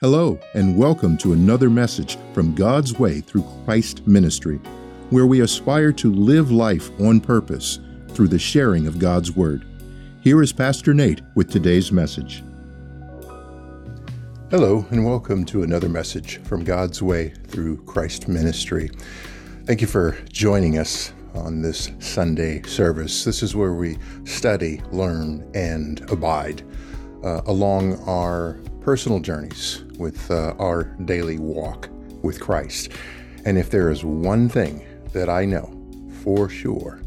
Hello, and welcome to another message from God's Way through Christ Ministry, where we aspire to live life on purpose through the sharing of God's Word. Here is Pastor Nate with today's message. Hello, and welcome to another message from God's Way through Christ Ministry. Thank you for joining us on this Sunday service. This is where we study, learn, and abide uh, along our personal journeys with uh, our daily walk with Christ. And if there is one thing that I know for sure,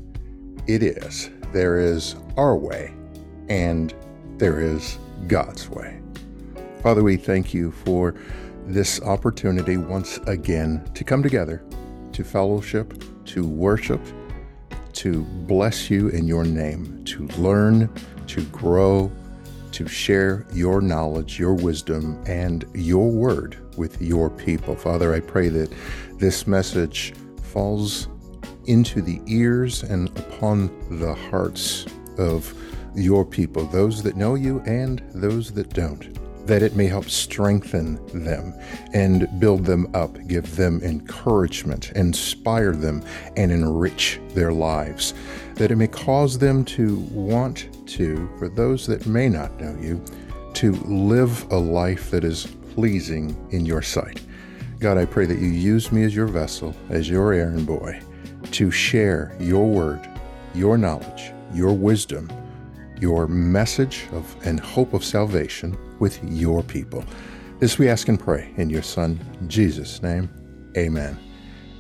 it is there is our way and there is God's way. Father, we thank you for this opportunity once again to come together, to fellowship, to worship, to bless you in your name, to learn, to grow, to share your knowledge, your wisdom, and your word with your people. Father, I pray that this message falls into the ears and upon the hearts of your people, those that know you and those that don't that it may help strengthen them and build them up, give them encouragement, inspire them, and enrich their lives. That it may cause them to want to, for those that may not know you, to live a life that is pleasing in your sight. God, I pray that you use me as your vessel, as your errand boy, to share your word, your knowledge, your wisdom your message of and hope of salvation with your people. This we ask and pray in your Son, Jesus' name. Amen.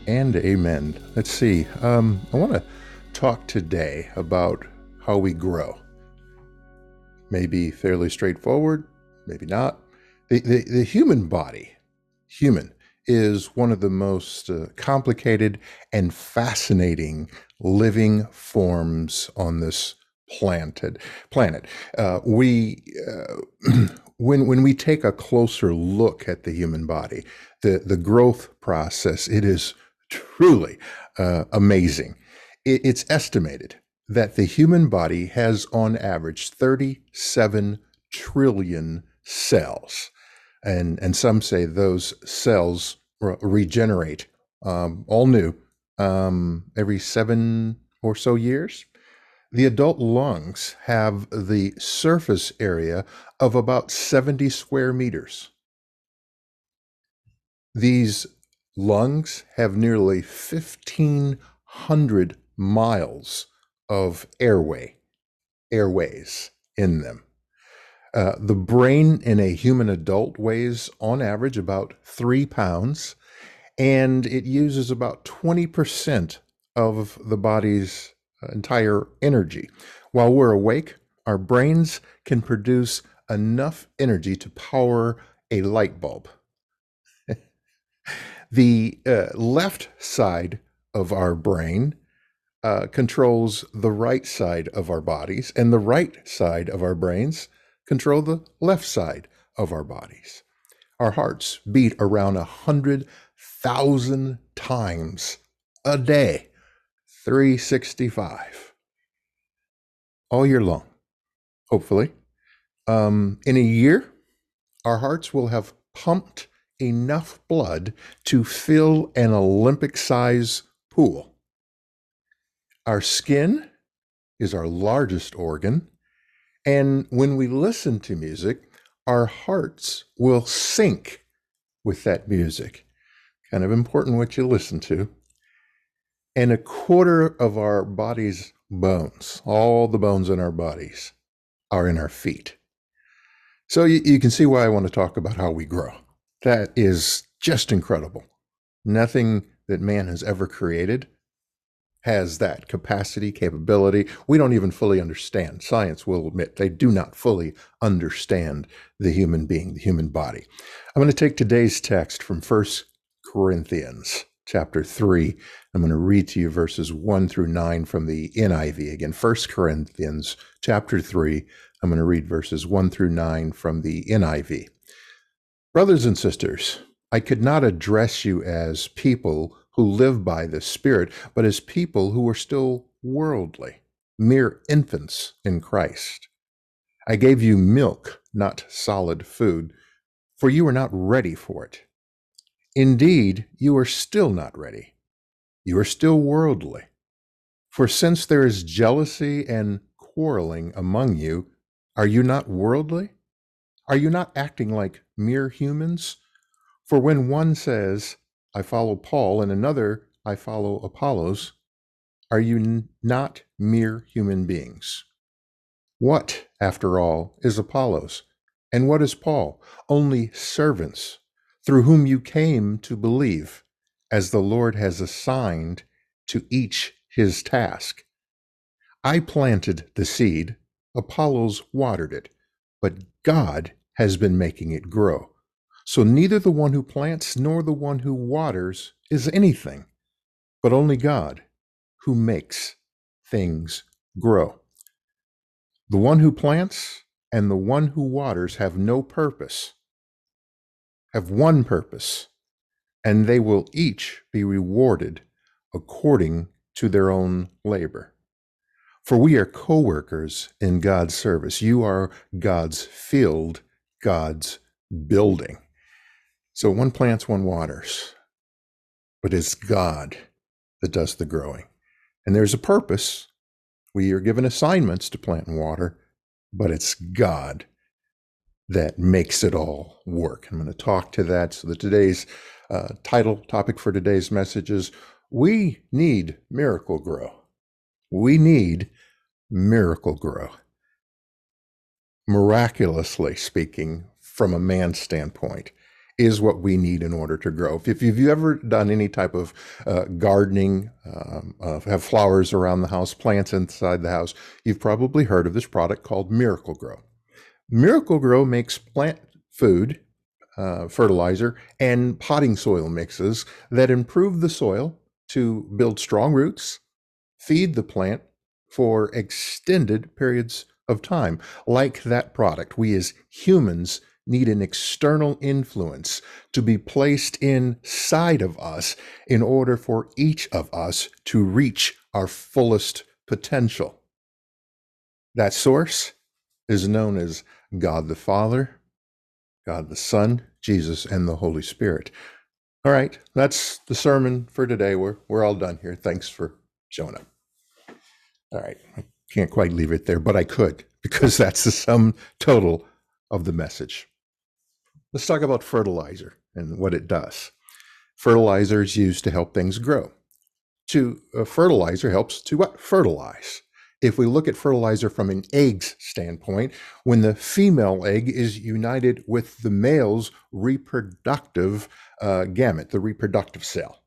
And amen. Let's see. Um, I want to talk today about how we grow. Maybe fairly straightforward, maybe not. The, the, the human body, human, is one of the most uh, complicated and fascinating living forms on this planted planet. Uh, we uh, when when we take a closer look at the human body, the the growth process, it is truly uh, amazing. It, it's estimated that the human body has on average 37 trillion cells. And, and some say those cells re- regenerate um, all new um, every seven or so years. The adult lungs have the surface area of about 70 square meters. These lungs have nearly 1,500 miles of airway, airways in them. Uh, the brain in a human adult weighs, on average, about three pounds, and it uses about 20% of the body's entire energy. While we're awake, our brains can produce enough energy to power a light bulb. the uh, left side of our brain uh, controls the right side of our bodies, and the right side of our brains control the left side of our bodies. Our hearts beat around a hundred thousand times a day. 365 all year long, hopefully. Um, in a year, our hearts will have pumped enough blood to fill an Olympic size pool. Our skin is our largest organ, and when we listen to music, our hearts will sync with that music. Kind of important what you listen to and a quarter of our body's bones, all the bones in our bodies, are in our feet. So you, you, can see why I want to talk about how we grow. That is just incredible. Nothing that man has ever created has that capacity, capability. We don't even fully understand. Science will admit they do not fully understand the human being, the human body. I'm going to take today's text from First Corinthians chapter 3. I'm going to read to you verses 1 through 9 from the NIV. Again, 1 Corinthians chapter 3. I'm going to read verses 1 through 9 from the NIV. Brothers and sisters, I could not address you as people who live by the Spirit, but as people who are still worldly, mere infants in Christ. I gave you milk, not solid food for you are not ready for it. Indeed, you are still not ready. You are still worldly. For since there is jealousy and quarreling among you, are you not worldly? Are you not acting like mere humans? For when one says, I follow Paul, and another, I follow Apollos, are you n- not mere human beings? What, after all, is Apollos? And what is Paul? Only servants through whom you came to believe, as the Lord has assigned to each his task. I planted the seed, Apollos watered it, but God has been making it grow. So neither the one who plants nor the one who waters is anything, but only God who makes things grow. The one who plants and the one who waters have no purpose, have one purpose, and they will each be rewarded according to their own labor. For we are co workers in God's service. You are God's field, God's building. So one plants, one waters, but it's God that does the growing. And there's a purpose. We are given assignments to plant and water, but it's God that makes it all work. I'm going to talk to that. So, that today's uh, title topic for today's message is We Need Miracle Grow. We need miracle grow. Miraculously speaking, from a man's standpoint, is what we need in order to grow. If you've ever done any type of uh, gardening, um, uh, have flowers around the house, plants inside the house, you've probably heard of this product called Miracle-Gro. Miracle Grow makes plant food, uh, fertilizer, and potting soil mixes that improve the soil to build strong roots, feed the plant for extended periods of time. Like that product, we as humans need an external influence to be placed inside of us in order for each of us to reach our fullest potential. That source is known as God the Father, God the Son, Jesus, and the Holy Spirit. All right, that's the sermon for today. We're, we're all done here. Thanks for showing up. All right, I can't quite leave it there, but I could because that's the sum total of the message. Let's talk about fertilizer and what it does. Fertilizer is used to help things grow. To uh, fertilizer helps to what? Fertilize. If we look at fertilizer from an egg's standpoint, when the female egg is united with the male's reproductive uh, gamete, the reproductive cell,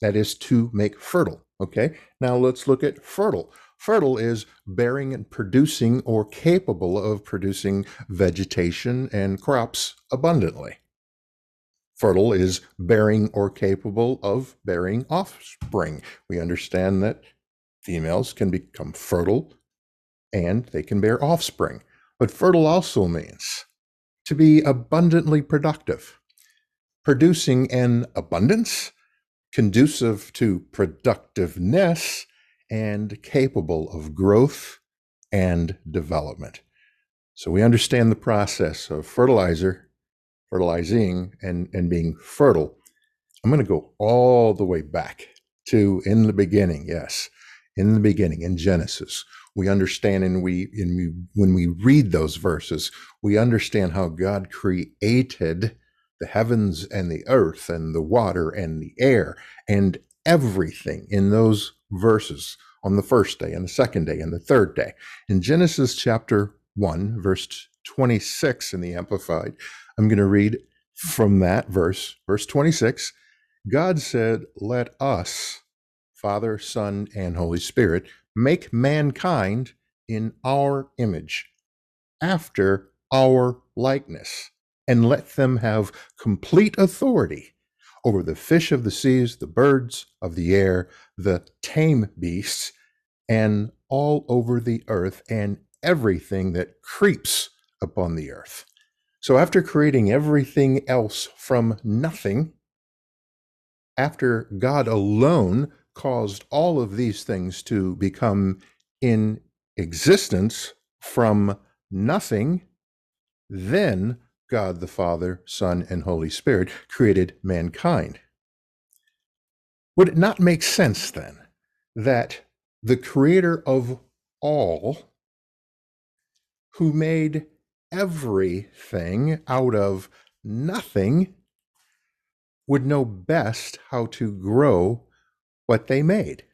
that is to make fertile. Okay, now let's look at fertile. Fertile is bearing and producing or capable of producing vegetation and crops abundantly. Fertile is bearing or capable of bearing offspring. We understand that females can become fertile and they can bear offspring. But fertile also means to be abundantly productive, producing an abundance conducive to productiveness and capable of growth and development. So we understand the process of fertilizer, fertilizing, and, and being fertile. I'm going to go all the way back to in the beginning, yes, in the beginning, in Genesis. We understand and we, and we when we read those verses, we understand how God created the heavens and the earth and the water and the air and everything in those verses on the first day and the second day and the third day. In Genesis chapter 1, verse 26 in the Amplified, I'm going to read from that verse, verse 26. God said, Let us, Father, Son, and Holy Spirit, make mankind in our image, after our likeness, and let them have complete authority over the fish of the seas, the birds of the air, the tame beasts, and all over the earth, and everything that creeps upon the earth. So, after creating everything else from nothing, after God alone caused all of these things to become in existence from nothing, then God the Father, Son, and Holy Spirit created mankind. Would it not make sense then that the creator of all, who made everything out of nothing, would know best how to grow what they made?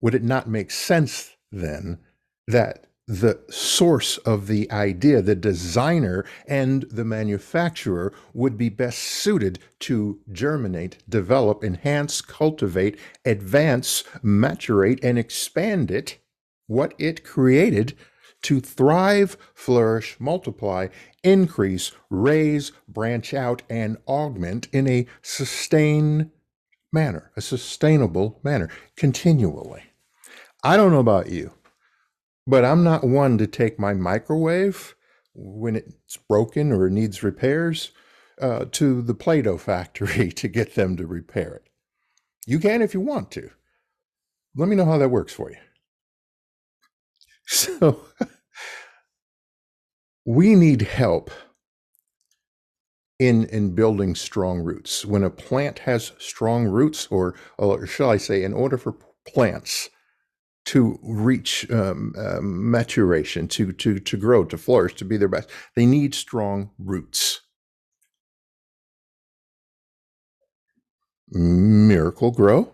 Would it not make sense then that the source of the idea, the designer and the manufacturer would be best suited to germinate, develop, enhance, cultivate, advance, maturate, and expand it, what it created to thrive, flourish, multiply, increase, raise, branch out, and augment in a sustained manner, a sustainable manner, continually. I don't know about you, but I'm not one to take my microwave when it's broken or needs repairs uh, to the Play Doh factory to get them to repair it. You can if you want to. Let me know how that works for you. So we need help in in building strong roots. When a plant has strong roots, or, or shall I say, in order for plants to reach um, uh, maturation, to to to grow, to flourish, to be their best, they need strong roots. Miracle-Gro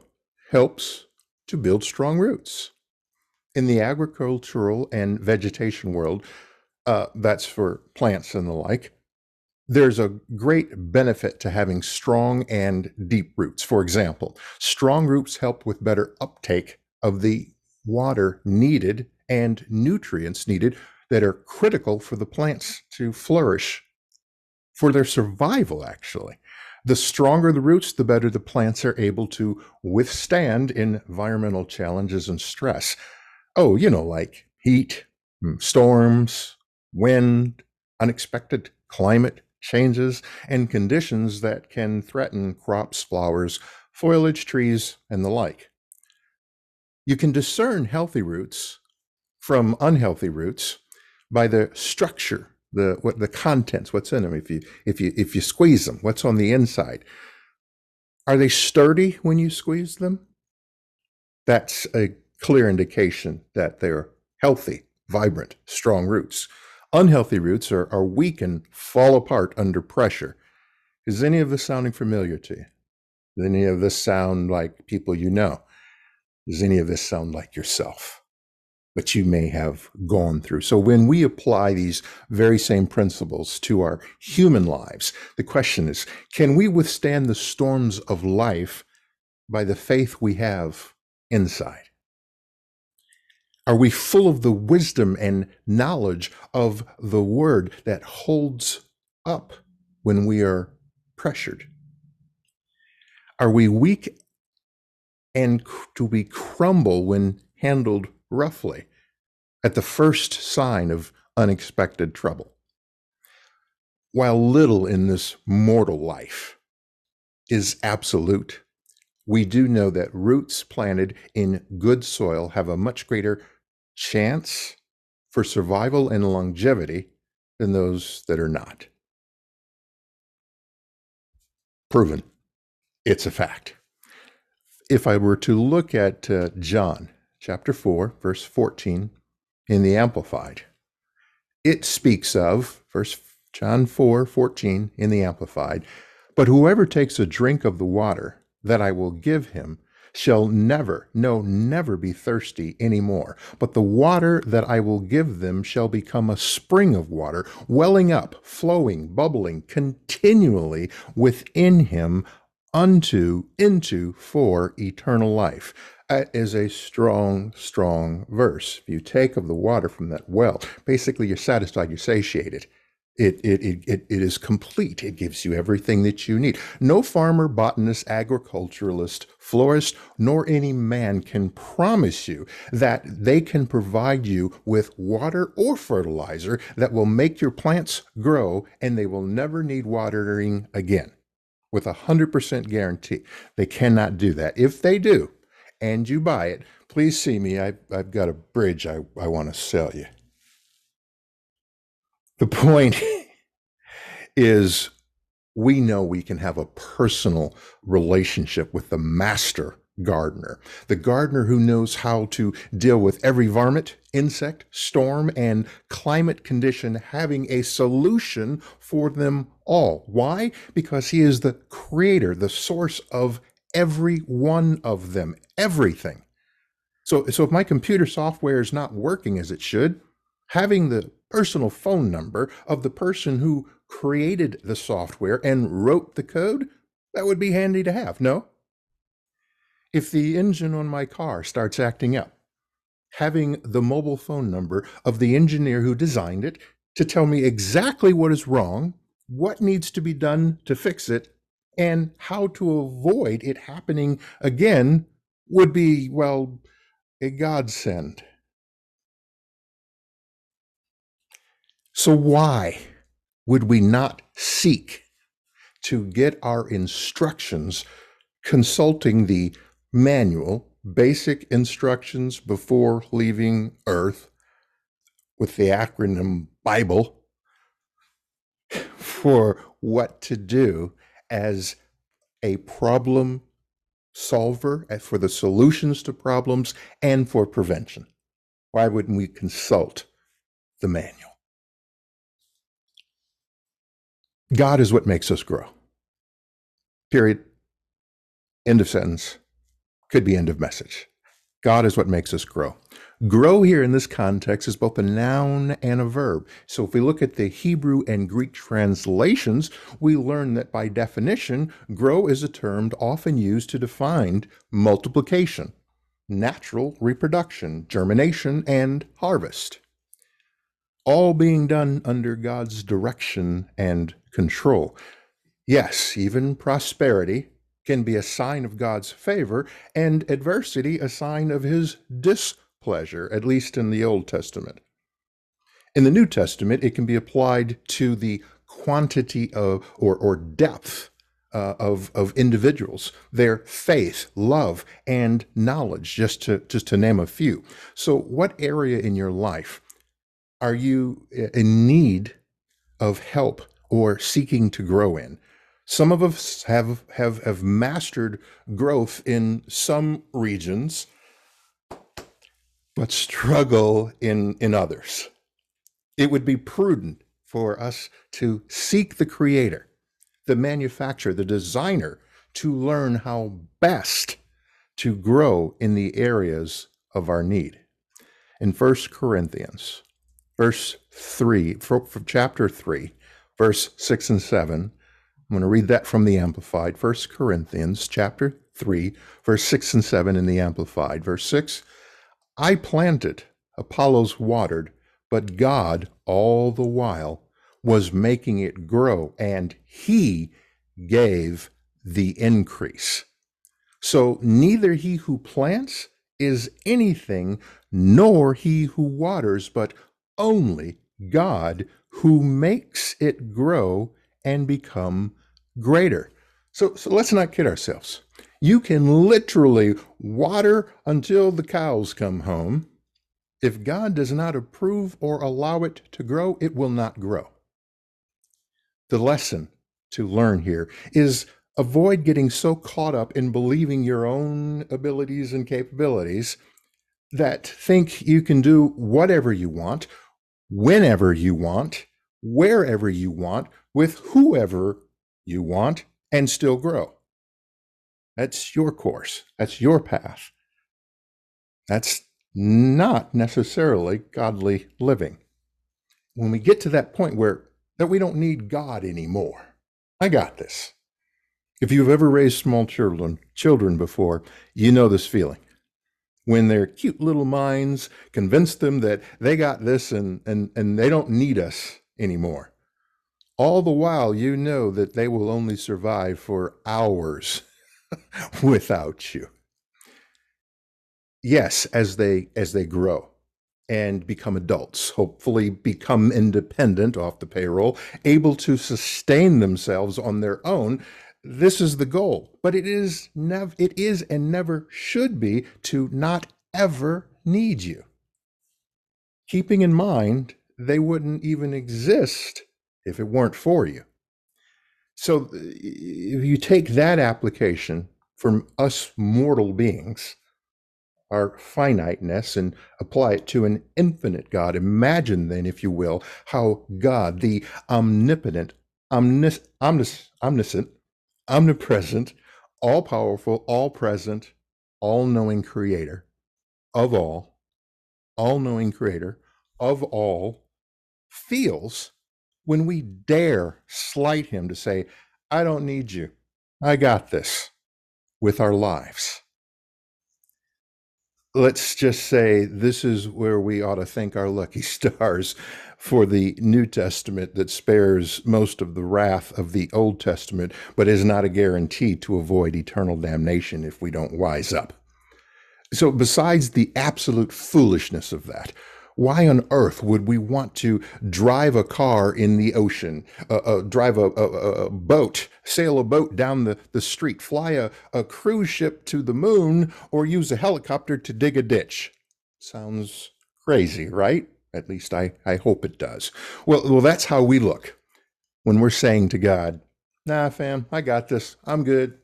helps to build strong roots. In the agricultural and vegetation world, uh, that's for plants and the like, there's a great benefit to having strong and deep roots. For example, strong roots help with better uptake of the water needed and nutrients needed that are critical for the plants to flourish, for their survival, actually. The stronger the roots, the better the plants are able to withstand environmental challenges and stress. Oh, you know, like heat, mm, storms, wind, unexpected climate changes, and conditions that can threaten crops, flowers, foliage, trees, and the like. You can discern healthy roots from unhealthy roots by the structure, the what the contents, what's in them. If you if you if you squeeze them, what's on the inside? Are they sturdy when you squeeze them? That's a clear indication that they're healthy, vibrant, strong roots. Unhealthy roots are, are weak and fall apart under pressure. Is any of this sounding familiar to you? Does any of this sound like people you know? Does any of this sound like yourself? But you may have gone through. So when we apply these very same principles to our human lives, the question is can we withstand the storms of life by the faith we have inside? Are we full of the wisdom and knowledge of the word that holds up when we are pressured? Are we weak and do we crumble when handled roughly at the first sign of unexpected trouble? While little in this mortal life is absolute, we do know that roots planted in good soil have a much greater chance for survival and longevity than those that are not. Proven. It's a fact. If I were to look at uh, John chapter 4, verse 14 in the Amplified, it speaks of, verse John 4, 14 in the Amplified, but whoever takes a drink of the water that I will give him shall never, no, never be thirsty any more. But the water that I will give them shall become a spring of water, welling up, flowing, bubbling continually within him unto, into, for eternal life. That is a strong, strong verse. If you take of the water from that well, basically you're satisfied, you're satiated. It, it, it, it, it is complete. It gives you everything that you need. No farmer, botanist, agriculturalist, florist, nor any man can promise you that they can provide you with water or fertilizer that will make your plants grow and they will never need watering again with a 100% guarantee. They cannot do that. If they do, and you buy it, please see me. I, I've got a bridge I, I want to sell you. The point is we know we can have a personal relationship with the master gardener, the gardener who knows how to deal with every varmint, insect, storm, and climate condition, having a solution for them all. Why? Because he is the creator, the source of every one of them, everything. So, so if my computer software is not working as it should, having the personal phone number of the person who created the software and wrote the code, that would be handy to have, no? If the engine on my car starts acting up, having the mobile phone number of the engineer who designed it to tell me exactly what is wrong, what needs to be done to fix it, and how to avoid it happening again would be, well, a godsend. So, why would we not seek to get our instructions consulting the manual, basic instructions before leaving Earth with the acronym Bible for what to do as a problem solver, for the solutions to problems, and for prevention? Why wouldn't we consult the manual? God is what makes us grow. Period. End of sentence. Could be end of message. God is what makes us grow. Grow here in this context is both a noun and a verb. So if we look at the Hebrew and Greek translations, we learn that by definition, grow is a term often used to define multiplication, natural reproduction, germination, and harvest all being done under God's direction and control. Yes, even prosperity can be a sign of God's favor, and adversity a sign of his displeasure, at least in the Old Testament. In the New Testament, it can be applied to the quantity of or, or depth uh, of, of individuals, their faith, love, and knowledge, just to, just to name a few. So, what area in your life are you in need of help or seeking to grow in? Some of us have, have, have mastered growth in some regions, but struggle in, in others. It would be prudent for us to seek the creator, the manufacturer, the designer, to learn how best to grow in the areas of our need. In 1 Corinthians verse 3, from chapter 3, verse 6 and 7. I'm going to read that from the Amplified. 1 Corinthians chapter 3, verse 6 and 7 in the Amplified. Verse 6 I planted, Apollos watered, but God all the while was making it grow, and He gave the increase. So neither he who plants is anything, nor he who waters, but only God who makes it grow and become greater. So, so let's not kid ourselves. You can literally water until the cows come home. If God does not approve or allow it to grow, it will not grow. The lesson to learn here is avoid getting so caught up in believing your own abilities and capabilities that think you can do whatever you want whenever you want, wherever you want, with whoever you want, and still grow. That's your course. That's your path. That's not necessarily godly living. When we get to that point where that we don't need God anymore, I got this. If you've ever raised small children, children before, you know this feeling when their cute little minds convince them that they got this and, and, and they don't need us anymore. All the while, you know that they will only survive for hours without you. Yes, as they as they grow and become adults, hopefully become independent off the payroll, able to sustain themselves on their own, this is the goal but it is never it is and never should be to not ever need you keeping in mind they wouldn't even exist if it weren't for you. So uh, if you take that application from us mortal beings, our finiteness, and apply it to an infinite God, imagine then, if you will, how God, the omnipotent, omnis- omnis- omniscient, omnipresent, all powerful, all present, all knowing creator of all, all knowing creator of all, feels when we dare slight him to say, I don't need you, I got this with our lives. Let's just say this is where we ought to thank our lucky stars for the New Testament that spares most of the wrath of the Old Testament, but is not a guarantee to avoid eternal damnation if we don't wise up. So, besides the absolute foolishness of that, why on earth would we want to drive a car in the ocean, uh, uh, drive a, a, a, boat, sail a boat down the, the street, fly a, a cruise ship to the moon, or use a helicopter to dig a ditch? Sounds crazy, right? At least I, I hope it does. Well, well, that's how we look when we're saying to God, "Nah, fam, I got this. I'm good.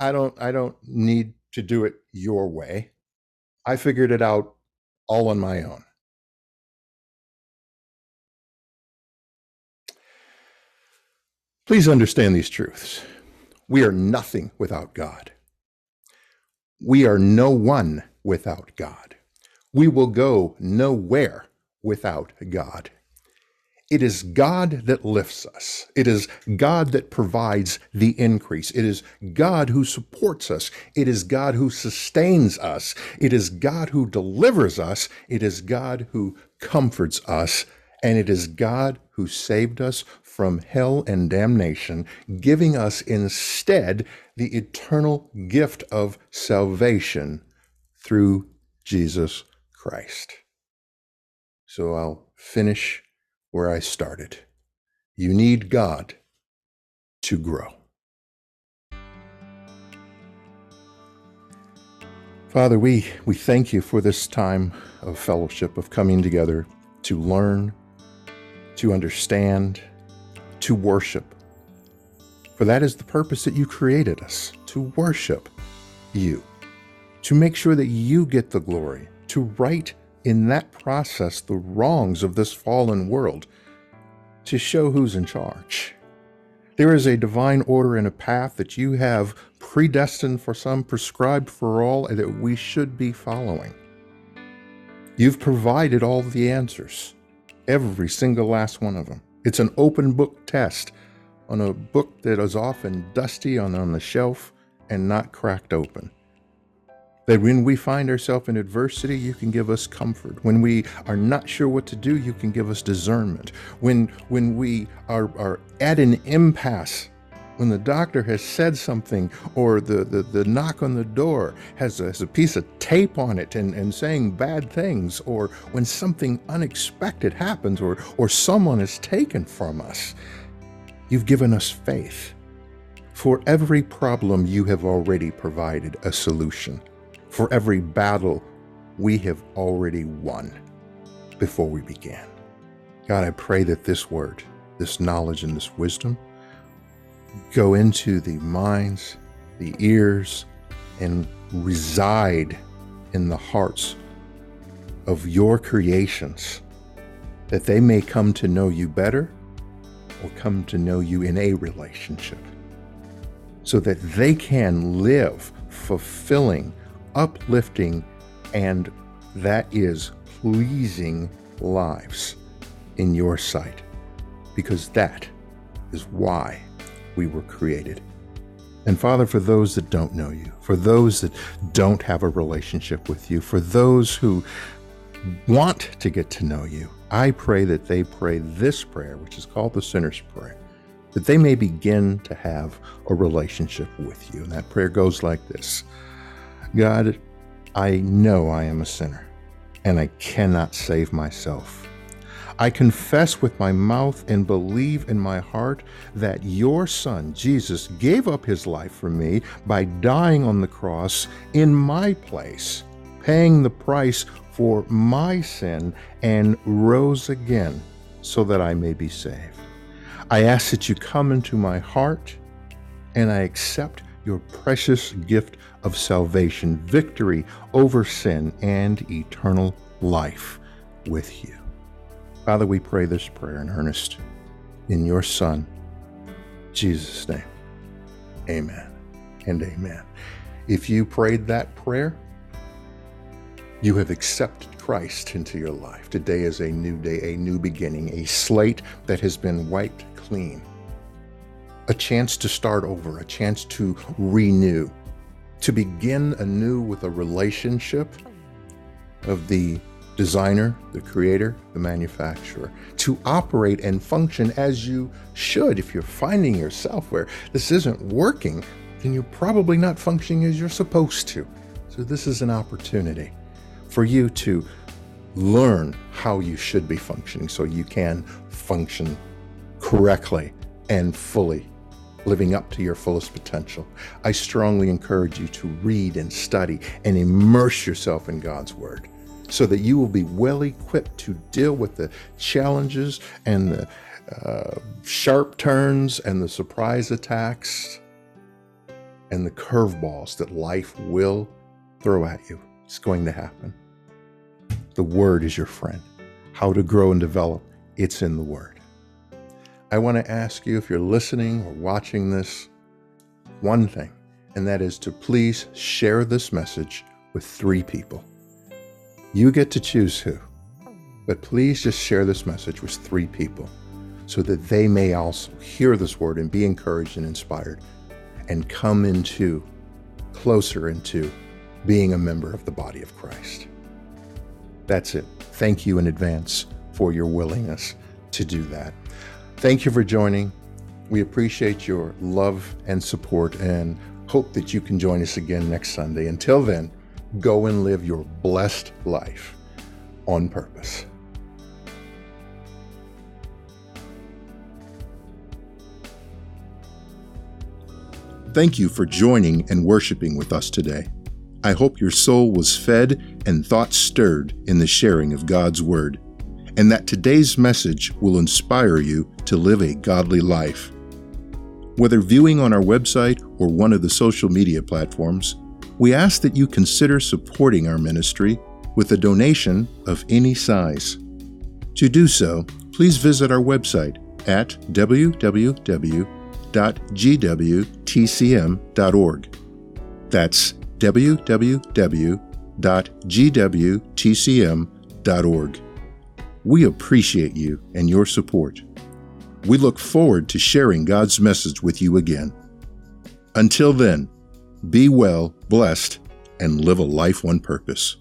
I don't I don't need to do it your way. I figured it out all on my own." Please understand these truths. We are nothing without God. We are no one without God. We will go nowhere without God. It is God that lifts us. It is God that provides the increase. It is God who supports us. It is God who sustains us. It is God who delivers us. It is God who comforts us. And it is God who saved us from hell and damnation, giving us instead the eternal gift of salvation through Jesus Christ. So I'll finish where I started. You need God to grow. Father, we, we thank you for this time of fellowship, of coming together to learn, to understand, to worship. For that is the purpose that you created us to worship you, to make sure that you get the glory, to right in that process the wrongs of this fallen world, to show who's in charge. There is a divine order and a path that you have predestined for some, prescribed for all, and that we should be following. You've provided all the answers, every single last one of them. It's an open book test on a book that is often dusty on, on the shelf and not cracked open. That when we find ourselves in adversity, you can give us comfort. When we are not sure what to do, you can give us discernment. When when we are, are at an impasse when the doctor has said something or the, the, the knock on the door has a, has a piece of tape on it and, and saying bad things, or when something unexpected happens or, or someone is taken from us, you've given us faith. For every problem, you have already provided a solution. For every battle, we have already won before we began. God, I pray that this word, this knowledge, and this wisdom go into the minds, the ears, and reside in the hearts of your creations, that they may come to know you better or come to know you in a relationship, so that they can live fulfilling, uplifting, and that is pleasing lives in your sight, because that is why we were created. And Father, for those that don't know you, for those that don't have a relationship with you, for those who want to get to know you, I pray that they pray this prayer, which is called the sinner's prayer, that they may begin to have a relationship with you. And that prayer goes like this God, I know I am a sinner and I cannot save myself. I confess with my mouth and believe in my heart that your Son, Jesus, gave up his life for me by dying on the cross in my place paying the price for my sin and rose again so that I may be saved. I ask that you come into my heart and I accept your precious gift of salvation, victory over sin, and eternal life with you. Father, we pray this prayer in earnest in your Son, Jesus' name. Amen and amen. If you prayed that prayer, you have accepted Christ into your life. Today is a new day, a new beginning, a slate that has been wiped clean, a chance to start over, a chance to renew, to begin anew with a relationship of the designer, the creator, the manufacturer, to operate and function as you should. If you're finding yourself where this isn't working, then you're probably not functioning as you're supposed to. So, this is an opportunity for you to learn how you should be functioning so you can function correctly and fully, living up to your fullest potential. I strongly encourage you to read and study and immerse yourself in God's Word so that you will be well equipped to deal with the challenges and the uh, sharp turns and the surprise attacks and the curveballs that life will throw at you. It's going to happen. The Word is your friend. How to grow and develop, it's in the Word. I want to ask you if you're listening or watching this, one thing, and that is to please share this message with three people. You get to choose who, but please just share this message with three people so that they may also hear this word and be encouraged and inspired and come into closer into being a member of the body of Christ. That's it. Thank you in advance for your willingness to do that. Thank you for joining. We appreciate your love and support and hope that you can join us again next Sunday. Until then, go and live your blessed life on purpose. Thank you for joining and worshiping with us today. I hope your soul was fed and thoughts stirred in the sharing of God's Word, and that today's message will inspire you to live a godly life. Whether viewing on our website or one of the social media platforms, we ask that you consider supporting our ministry with a donation of any size. To do so, please visit our website at www.gwtcm.org. That's www.gwtcm.org. We appreciate you and your support. We look forward to sharing God's message with you again. Until then, be well, blessed, and live a life on purpose.